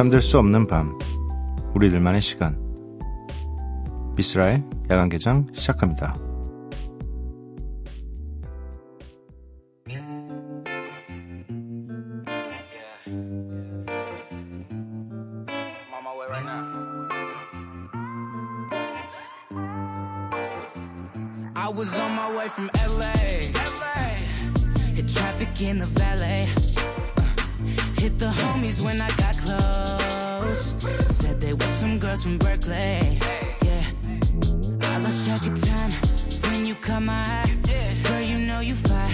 잠들 수 없는 밤 우리들만의 시간 미스라의 야간 개장 시작합니다. Uh, hit the homies when I got close. Said they were some girls from Berkeley. Yeah. I lost track of time when you caught my eye. Girl, you know you fly.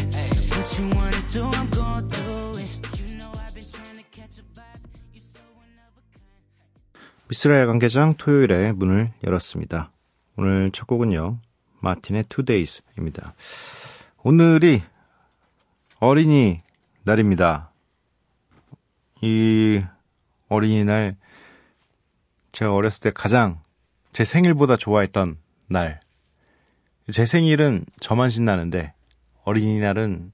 What you wanna do, I'm gonna do it. You know I've been trying to catch a vibe. You so one of a kind. 미스라 야간 개장 토요일에 문을 열었습니다. 오늘 첫 곡은요. 마틴의 Two Days입니다. 오늘이 어린이 날입니다. 이 어린이날 제가 어렸을 때 가장 제 생일보다 좋아했던 날. 제 생일은 저만 신나는데 어린이날은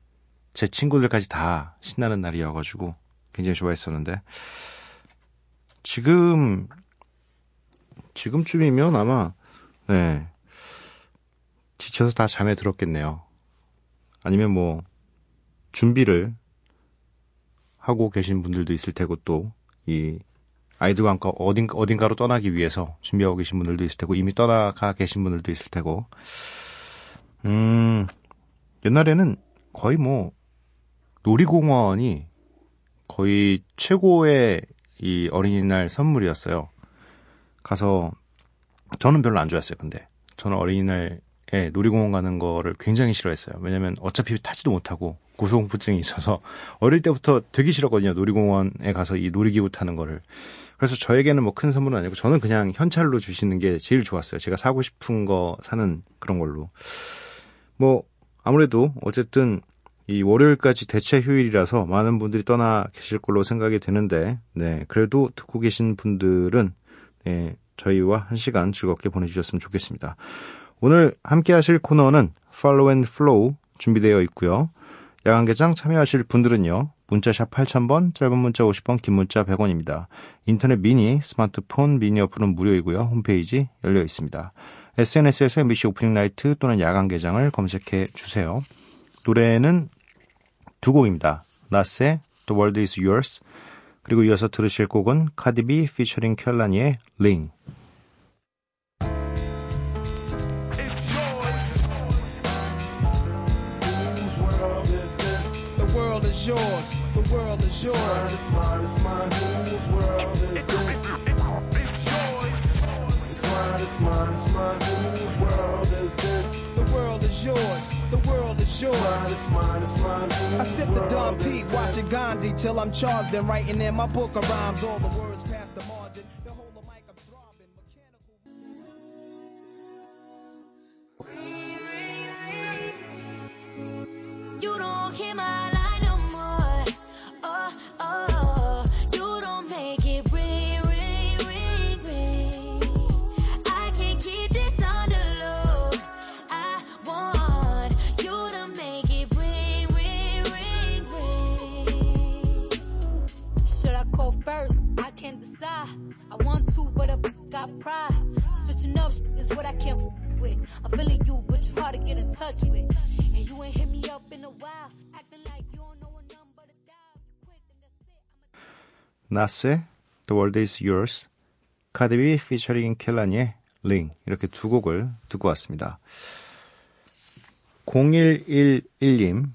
제 친구들까지 다 신나는 날이어가지고 굉장히 좋아했었는데 지금 지금쯤이면 아마 네 지쳐서 다 잠에 들었겠네요. 아니면 뭐 준비를 하고 계신 분들도 있을 테고 또 이 아이들과 함께 어딘가, 어딘가로 떠나기 위해서 준비하고 계신 분들도 있을 테고 이미 떠나가 계신 분들도 있을 테고 음 옛날에는 거의 뭐 놀이공원이 거의 최고의 이 어린이날 선물이었어요. 가서 저는 별로 안 좋아했어요. 근데 저는 어린이날에 놀이공원 가는 거를 굉장히 싫어했어요. 왜냐면 어차피 타지도 못하고 고소공포증이 있어서 어릴 때부터 되게 싫었거든요. 놀이공원에 가서 이 놀이기구 타는 거를. 그래서 저에게는 뭐 큰 선물은 아니고 저는 그냥 현찰로 주시는 게 제일 좋았어요. 제가 사고 싶은 거 사는 그런 걸로. 뭐 아무래도 어쨌든 이 월요일까지 대체 휴일이라서 많은 분들이 떠나 계실 걸로 생각이 되는데, 네, 그래도 듣고 계신 분들은, 네, 저희와 한 시간 즐겁게 보내주셨으면 좋겠습니다. 오늘 함께 하실 코너는 Follow and Flow 준비되어 있고요. 야간개장 참여하실 분들은요. 문자샵 8000번, 짧은 문자 50번, 긴 문자 100원입니다. 인터넷 미니, 스마트폰 미니 어플은 무료이고요. 홈페이지 열려 있습니다. SNS에서 MBC 오프닝 나이트 또는 야간개장을 검색해 주세요. 노래는 두 곡입니다. 나스의 The World Is Yours 그리고 이어서 들으실 곡은 카디비 피처링 켈라니의 Ring world is yours. it's mine, it's mine. Whose world is this? It's mine, it's mine, it's mine. Whose world is this? The world is yours. The world is yours. it's mine, it's mine. I Whose sip the Don world is Pete, this? watching Gandhi till I'm charged and writing in my book of rhymes. All the words past the margin. The whole of mic I'm throbbing. Mechanical. You don't hear my got pride. Switching up is what I can't with. I'm feeling you, but try to get in touch with. And you ain't hit me up in a while. Acting like you don't know a number to dial. You quit, then that's it. 나스의 The World Is Yours 카디비 피처링 켈라니의 Ring 이렇게 두 곡을 듣고 왔습니다. 0111님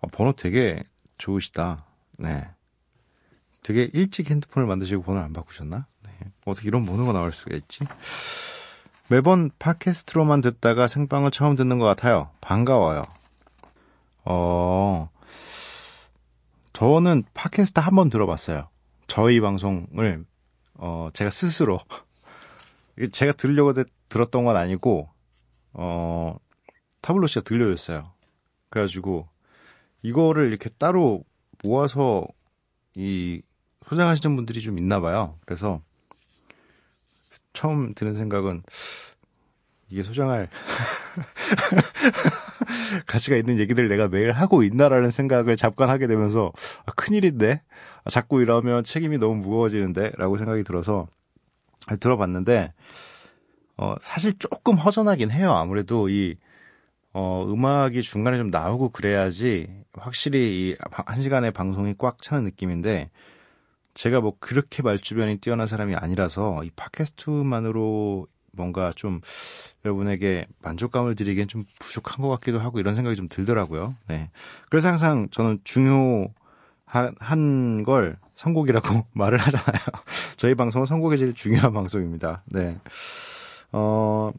어, 번호 되게 좋으시다. 네. 되게 일찍 핸드폰을 만드시고 번호를 안 바꾸셨나? 네. 어떻게 이런 번호가 나올 수가 있지? 매번 팟캐스트로만 듣다가 생방을 처음 듣는 것 같아요. 반가워요. 어, 저는 팟캐스트 한 번 들어봤어요. 저희 방송을, 어, 제가 스스로, 제가 들으려고 들- 들었던 건 아니고, 어, 타블로 씨가 들려줬어요. 그래가지고, 이거를 이렇게 따로 모아서, 이, 소장하시는 분들이 좀 있나 봐요. 그래서, 처음 드는 생각은, 이게 소장할, 가치가 있는 얘기들 내가 매일 하고 있나라는 생각을 잠깐 하게 되면서 아, 큰일인데 아, 자꾸 이러면 책임이 너무 무거워지는데라고 생각이 들어서 들어봤는데 어 사실 조금 허전하긴 해요. 아무래도 이 어, 음악이 중간에 좀 나오고 그래야지 확실히 이 한 시간의 방송이 꽉 차는 느낌인데 제가 뭐 그렇게 말주변이 뛰어난 사람이 아니라서 이 팟캐스트만으로 뭔가 좀 여러분에게 만족감을 드리기엔 좀 부족한 것 같기도 하고 이런 생각이 좀 들더라고요. 네. 그래서 항상 저는 중요한 걸 선곡이라고 말을 하잖아요. 저희 방송은 선곡이 제일 중요한 방송입니다. 네. 어,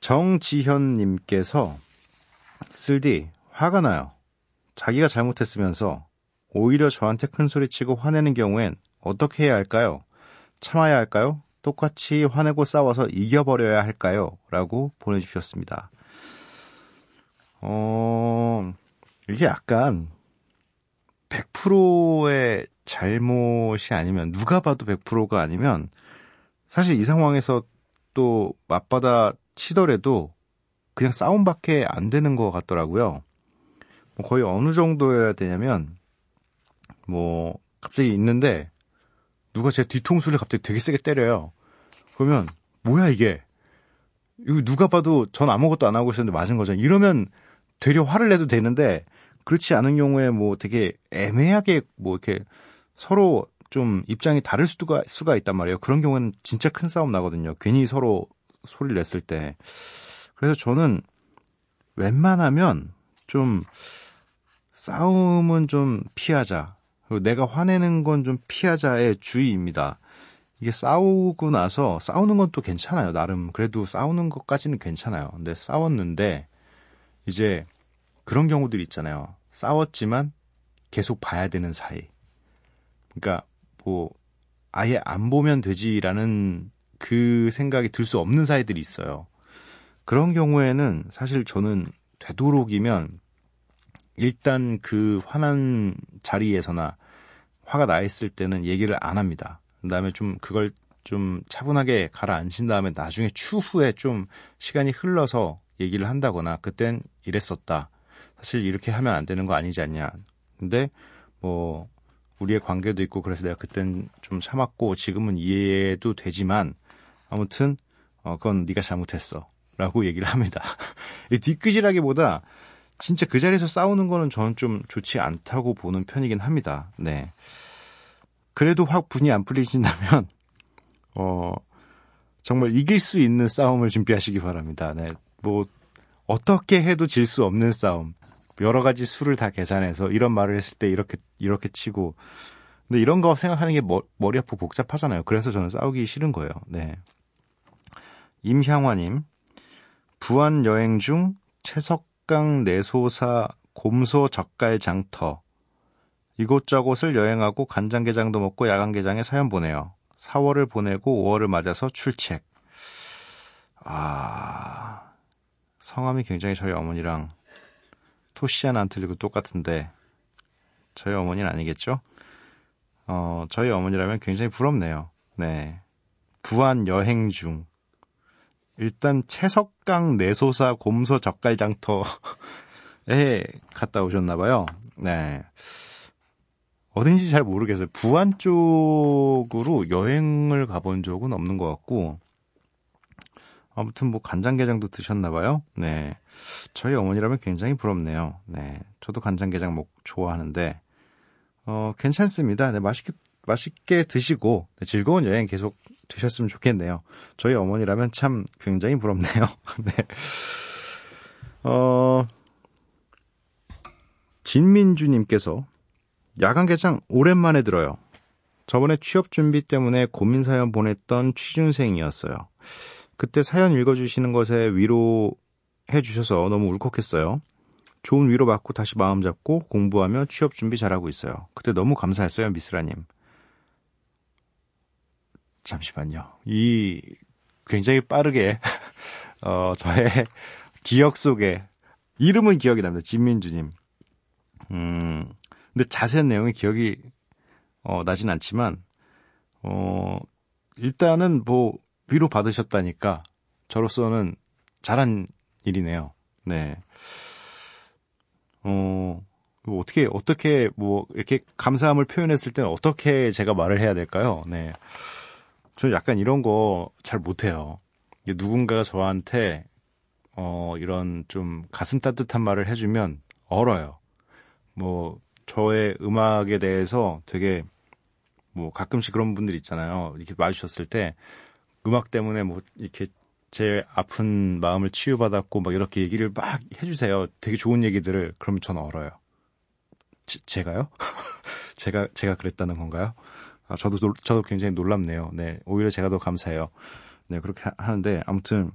정지현님께서 쓸디 화가 나요. 자기가 잘못했으면서 오히려 저한테 큰 소리치고 화내는 경우엔 어떻게 해야 할까요? 참아야 할까요? 똑같이 화내고 싸워서 이겨버려야 할까요? 라고 보내주셨습니다. 어, 이게 약간 100%의 잘못이 아니면, 누가 봐도 100%가 아니면, 사실 이 상황에서 또 맞받아 치더라도 그냥 싸움밖에 안 되는 것 같더라고요. 뭐 거의 어느 정도여야 되냐면, 뭐, 갑자기 있는데, 누가 제 뒤통수를 갑자기 되게 세게 때려요. 그러면, 뭐야, 이게? 이거 누가 봐도 전 아무것도 안 하고 있었는데 맞은 거죠. 이러면 되려 화를 내도 되는데, 그렇지 않은 경우에 뭐 되게 애매하게 뭐 이렇게 서로 좀 입장이 다를 수가, 수가 있단 말이에요. 그런 경우는 진짜 큰 싸움 나거든요. 괜히 서로 소리를 냈을 때. 그래서 저는 웬만하면 좀 싸움은 좀 피하자. 내가 화내는 건 좀 피하자의 주의입니다. 이게 싸우고 나서 싸우는 건 또 괜찮아요. 나름 그래도 싸우는 것까지는 괜찮아요. 근데 싸웠는데 이제 그런 경우들이 있잖아요. 싸웠지만 계속 봐야 되는 사이. 그러니까 뭐 아예 안 보면 되지라는 그 생각이 들 수 없는 사이들이 있어요. 그런 경우에는 사실 저는 되도록이면 일단 그 화난 자리에서나 화가 나 있을 때는 얘기를 안 합니다. 그다음에 좀 그걸 좀 차분하게 가라앉힌 다음에 나중에 추후에 좀 시간이 흘러서 얘기를 한다거나 그땐 이랬었다. 사실 이렇게 하면 안 되는 거 아니지 않냐. 근데 뭐 우리의 관계도 있고 그래서 내가 그땐 좀 참았고 지금은 이해도 되지만 아무튼 어 그건 네가 잘못했어 라고 얘기를 합니다. 이 뒤끝이라기보다 진짜 그 자리에서 싸우는 거는 저는 좀 좋지 않다고 보는 편이긴 합니다. 네. 그래도 확 분이 안 풀리신다면 어 정말 이길 수 있는 싸움을 준비하시기 바랍니다. 네. 뭐 어떻게 해도 질 수 없는 싸움. 여러 가지 수를 다 계산해서 이런 말을 했을 때 이렇게 이렇게 치고 근데 이런 거 생각하는 게 머, 머리 아프고 복잡하잖아요. 그래서 저는 싸우기 싫은 거예요. 네. 임향화님 부안 여행 중 채석 강 내소사 곰소 젓갈 장터 이곳저곳을 여행하고 간장게장도 먹고 야간게장에 사연 보내요. 4월을 보내고 5월을 맞아서 출첵. 아, 성함이 굉장히 저희 어머니랑 토시 하나 안 틀리고 똑같은데 저희 어머니는 아니겠죠? 어, 저희 어머니라면 굉장히 부럽네요. 네. 부안 여행 중. 일단 채석강 내소사 곰소 젓갈장터에 갔다 오셨나 봐요. 네. 어딘지 잘 모르겠어요. 부안 쪽으로 여행을 가본 적은 없는 것 같고, 아무튼 뭐 간장게장도 드셨나 봐요. 네. 저희 어머니라면 굉장히 부럽네요. 네. 저도 간장게장 먹, 좋아하는데, 어, 괜찮습니다. 네. 맛있게, 맛있게 드시고, 네, 즐거운 여행 계속 되셨으면 좋겠네요. 저희 어머니라면 참 굉장히 부럽네요. 네. 어, 진민주님께서 야간 개장 오랜만에 들어요. 저번에 취업 준비 때문에 고민 사연 보냈던 취준생이었어요. 그때 사연 읽어주시는 것에 위로해 주셔서 너무 울컥했어요. 좋은 위로 받고 다시 마음 잡고 공부하며 취업 준비 잘하고 있어요. 그때 너무 감사했어요, 미스라님. 잠시만요. 이 굉장히 빠르게 어, 저의 기억 속에 이름은 기억이 납니다. 진민주님. 음, 근데 자세한 내용이 기억이 어, 나진 않지만 어, 일단은 뭐 위로 받으셨다니까 저로서는 잘한 일이네요. 네. 어, 뭐 어떻게, 어떻게, 뭐, 이렇게 감사함을 표현했을 때는 어떻게 제가 말을 해야 될까요? 네. 저는 약간 이런 거 잘 못해요. 누군가가 저한테, 어, 이런 좀 가슴 따뜻한 말을 해주면 얼어요. 뭐, 저의 음악에 대해서 되게, 뭐, 가끔씩 그런 분들 있잖아요. 이렇게 와주셨을 때, 음악 때문에 뭐, 이렇게 제 아픈 마음을 치유받았고, 막 이렇게 얘기를 막 해주세요. 되게 좋은 얘기들을. 그러면 저는 얼어요. 제, 제가요? 제가, 제가 그랬다는 건가요? 아, 저도, 놀- 저도 굉장히 놀랍네요. 네. 오히려 제가 더 감사해요. 네. 그렇게 하- 하는데, 아무튼,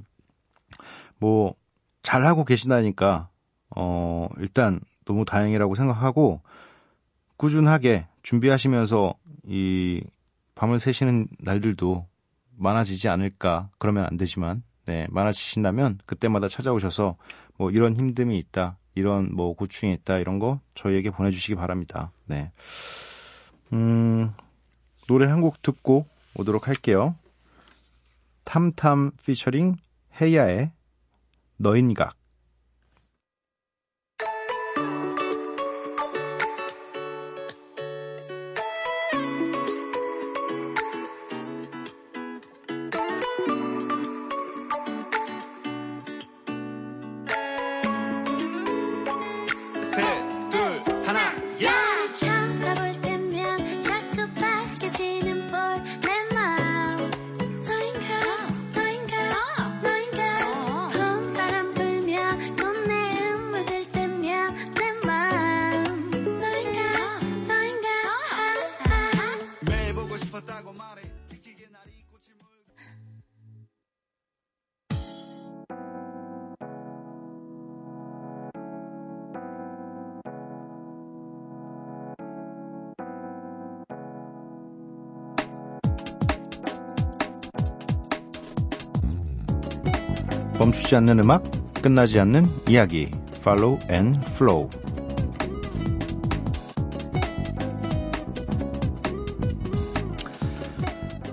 뭐, 잘하고 계시다니까, 어, 일단 너무 다행이라고 생각하고, 꾸준하게 준비하시면서 이 밤을 새시는 날들도 많아지지 않을까. 그러면 안 되지만, 네, 많아지신다면 그때마다 찾아오셔서 뭐 이런 힘듦이 있다. 이런 뭐 고충이 있다. 이런 거 저희에게 보내주시기 바랍니다. 네. 음, 노래 한 곡 듣고 오도록 할게요. 탐탐 피처링 헤야의 너인각. 멈추지 않는 음악, 끝나지 않는 이야기. Follow and Flow.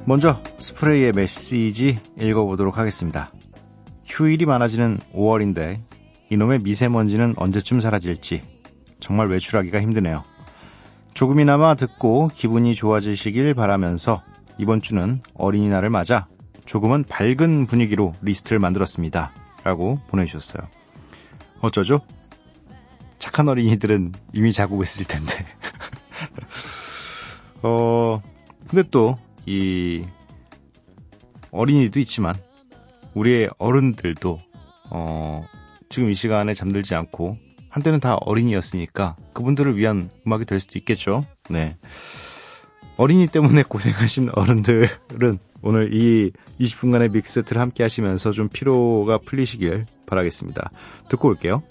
먼저 스프레이의 메시지 읽어보도록 하겠습니다. 휴일이 많아지는 5월인데 이놈의 미세먼지는 언제쯤 사라질지 정말 외출하기가 힘드네요. 조금이나마 듣고 기분이 좋아지시길 바라면서 이번 주는 어린이날을 맞아 조금은 밝은 분위기로 리스트를 만들었습니다. 라고 보내주셨어요. 어쩌죠? 착한 어린이들은 이미 자고 있을 텐데. 어, 근데 또, 이, 어린이도 있지만, 우리의 어른들도, 어, 지금 이 시간에 잠들지 않고, 한때는 다 어린이였으니까, 그분들을 위한 음악이 될 수도 있겠죠? 네. 어린이 때문에 고생하신 어른들은 오늘 이 20분간의 믹스세트를 함께 하시면서 좀 피로가 풀리시길 바라겠습니다. 듣고 올게요.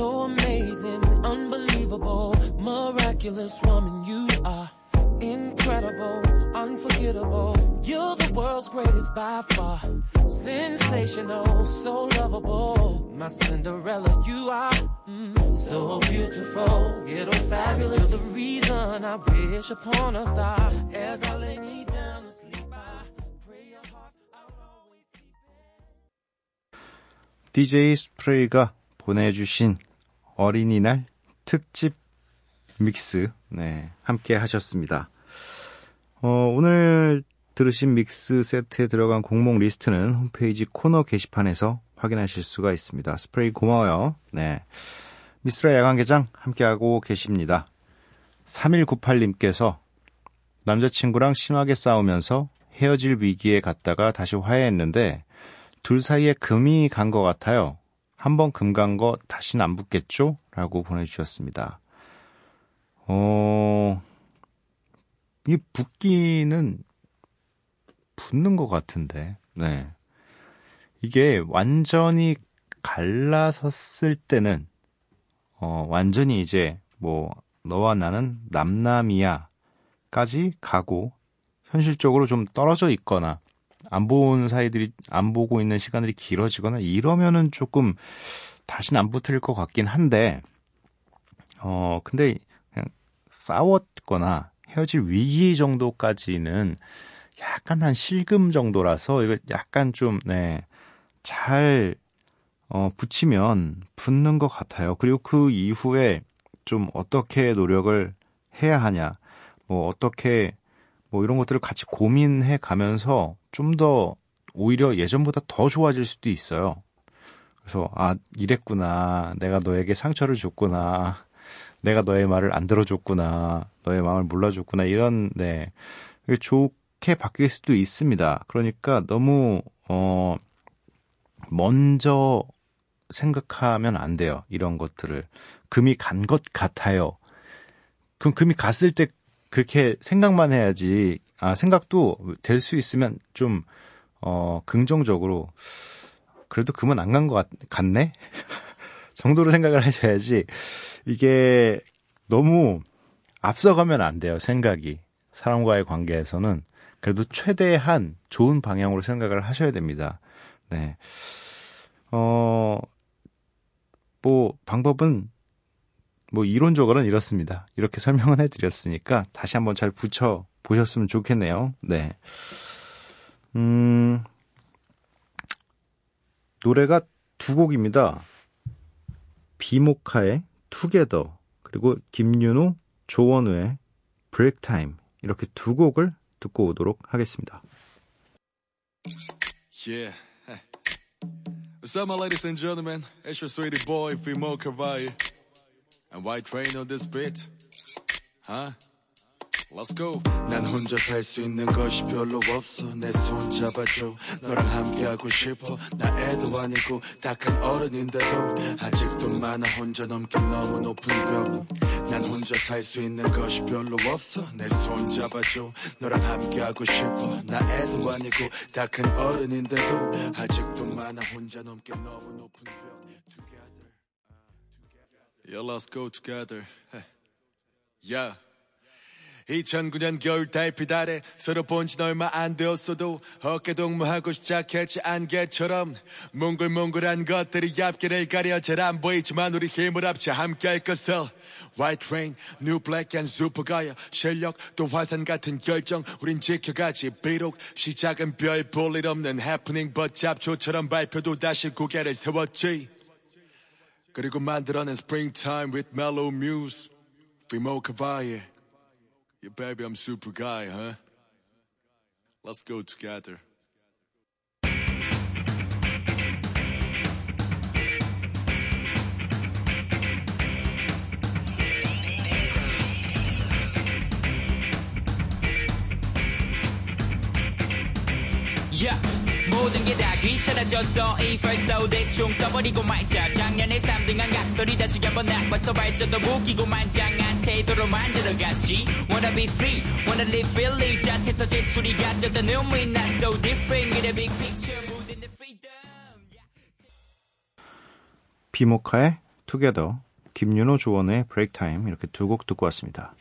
So amazing, unbelievable, miraculous woman you are. Incredible, unforgettable. You're the world's greatest by far. Sensational, so lovable. My Cinderella, you are mm, so beautiful. Ghetto fabulous. You're the reason I wish upon a star. As I lay me down to sleep, I pray your heart I'll always keep it. DJ 스프레이가 보내주신 어린이날 특집 믹스, 네, 함께 하셨습니다. 어, 오늘 들으신 믹스 세트에 들어간 곡목 리스트는 홈페이지 코너 게시판에서 확인하실 수가 있습니다. 스프레이 고마워요. 네. 미스라 야간개장 함께하고 계십니다. 3198님께서 남자친구랑 심하게 싸우면서 헤어질 위기에 갔다가 다시 화해했는데 둘 사이에 금이 간 것 같아요. 한번 금 간 거 다신 안 붙겠죠? 라고 보내주셨습니다. 어, 이 붓기는 붙는 것 같은데, 네. 이게 완전히 갈라섰을 때는, 어, 완전히 이제 뭐, 너와 나는 남남이야 까지 가고, 현실적으로 좀 떨어져 있거나, 안 본 사이들이, 안 보고 있는 시간들이 길어지거나, 이러면은 조금 다시는 안 붙을 것 같긴 한데, 어, 근데 싸웠거나 헤어질 위기 정도까지는 약간 한 실금 정도라서 이거 약간 좀, 네, 잘, 어, 붙이면 붙는 것 같아요. 그리고 그 이후에 좀 어떻게 노력을 해야 하냐, 뭐 어떻게, 뭐 이런 것들을 같이 고민해 가면서 좀 더 오히려 예전보다 더 좋아질 수도 있어요. 그래서, 아, 이랬구나. 내가 너에게 상처를 줬구나. 내가 너의 말을 안 들어줬구나. 너의 마음을 몰라줬구나. 이런, 네. 좋게 바뀔 수도 있습니다. 그러니까 너무, 어, 먼저 생각하면 안 돼요. 이런 것들을. 금이 간 것 같아요. 그럼 금이 갔을 때 그렇게 생각만 해야지. 아, 생각도 될 수 있으면 좀, 어, 긍정적으로. 그래도 금은 안 간 것 같네? 정도로 생각을 하셔야지. 이게 너무 앞서가면 안 돼요, 생각이. 사람과의 관계에서는. 그래도 최대한 좋은 방향으로 생각을 하셔야 됩니다. 네. 어, 뭐, 방법은 뭐 이론적으로는 이렇습니다. 이렇게 설명을 해드렸으니까 다시 한번 잘 붙여 보셨으면 좋겠네요. 네. 음, 노래가 두 곡입니다. 비모카의 투게더 그리고 김윤우, 조원우의 브레이크 타임 이렇게 두 곡을 듣고 오도록 하겠습니다. Yeah. What's up, my ladies and gentlemen? It's your sweetie boy, Fimo Carvalho. And White Train on this beat. Huh? Let's go. 난 혼자 살 수 있는 것이 별로 없어. 내 손 잡아줘. 너랑 함께하고 싶어. 나 애도 아니고 다큰 어른인데도 아직도 많아 혼자 넘긴 너무 높은 벽. 난 혼자 살 수 있는 것이 별로 없어. 내 손 잡아줘. 너랑 함께하고 싶어. 나 애도 아니고 다큰 어른인데도 아직도 많아 혼자 넘긴 너무 높은 벽. Together. Yeah, let's go together. Yeah. 2009년 겨울 달빛 아래 서로 본 지 얼마 안 되었어도 어깨 동무하고 시작했지 안개처럼 몽글몽글한 것들이 앞길을 가려 잘 안 보이지만 우리 힘을 합쳐 함께 할 것을. White Train, New Black and Super 가야 실력 또 화산 같은 결정 우린 지켜가지. 비록 시작은 별 볼 일 없는 happening but 잡초처럼 발표도 다시 고개를 세웠지. 그리고 만들어낸 Springtime with Mellow Muse Fimo Cavalle Yeah, baby, I'm super guy, huh? Let's go together. Yeah. 모든 게 다 귀찮아졌어. 이 first 대충 써버리고 말자. 작년에 3등한 각설이 다시 한번 나빠서 발전도 무기고 만장한 태도로 만들어갔지. Wanna be free, wanna live freely. 자태서 제출이 가졌던 눈물이 not so different. with a big picture 묻은 the freedom. 비모카의 투게더, 김윤호 조원의 브레이크 타임 이렇게 두 곡 듣고 왔습니다.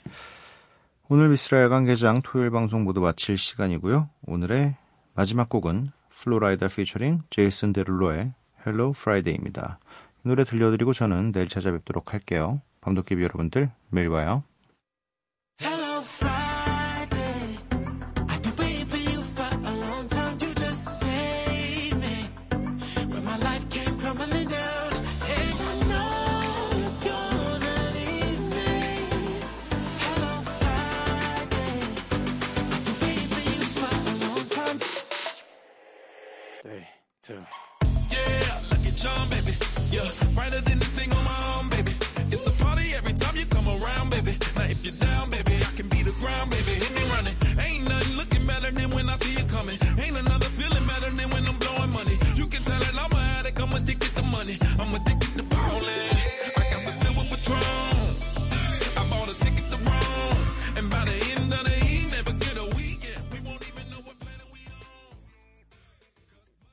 오늘 미스라 야간 개장 토요일 방송 모두 마칠 시간이고요. 오늘의 마지막 곡은 플로라이다 피처링 제이슨 데룰로의 Hello Friday입니다. 이 노래 들려드리고 저는 내일 찾아뵙도록 할게요. 밤도깨비 여러분들 매일 봐요. Two. Yeah, at John, baby. Yeah, brighter than this thing on my arm, baby. It's a party every time you come around, baby. Now if you're down, baby,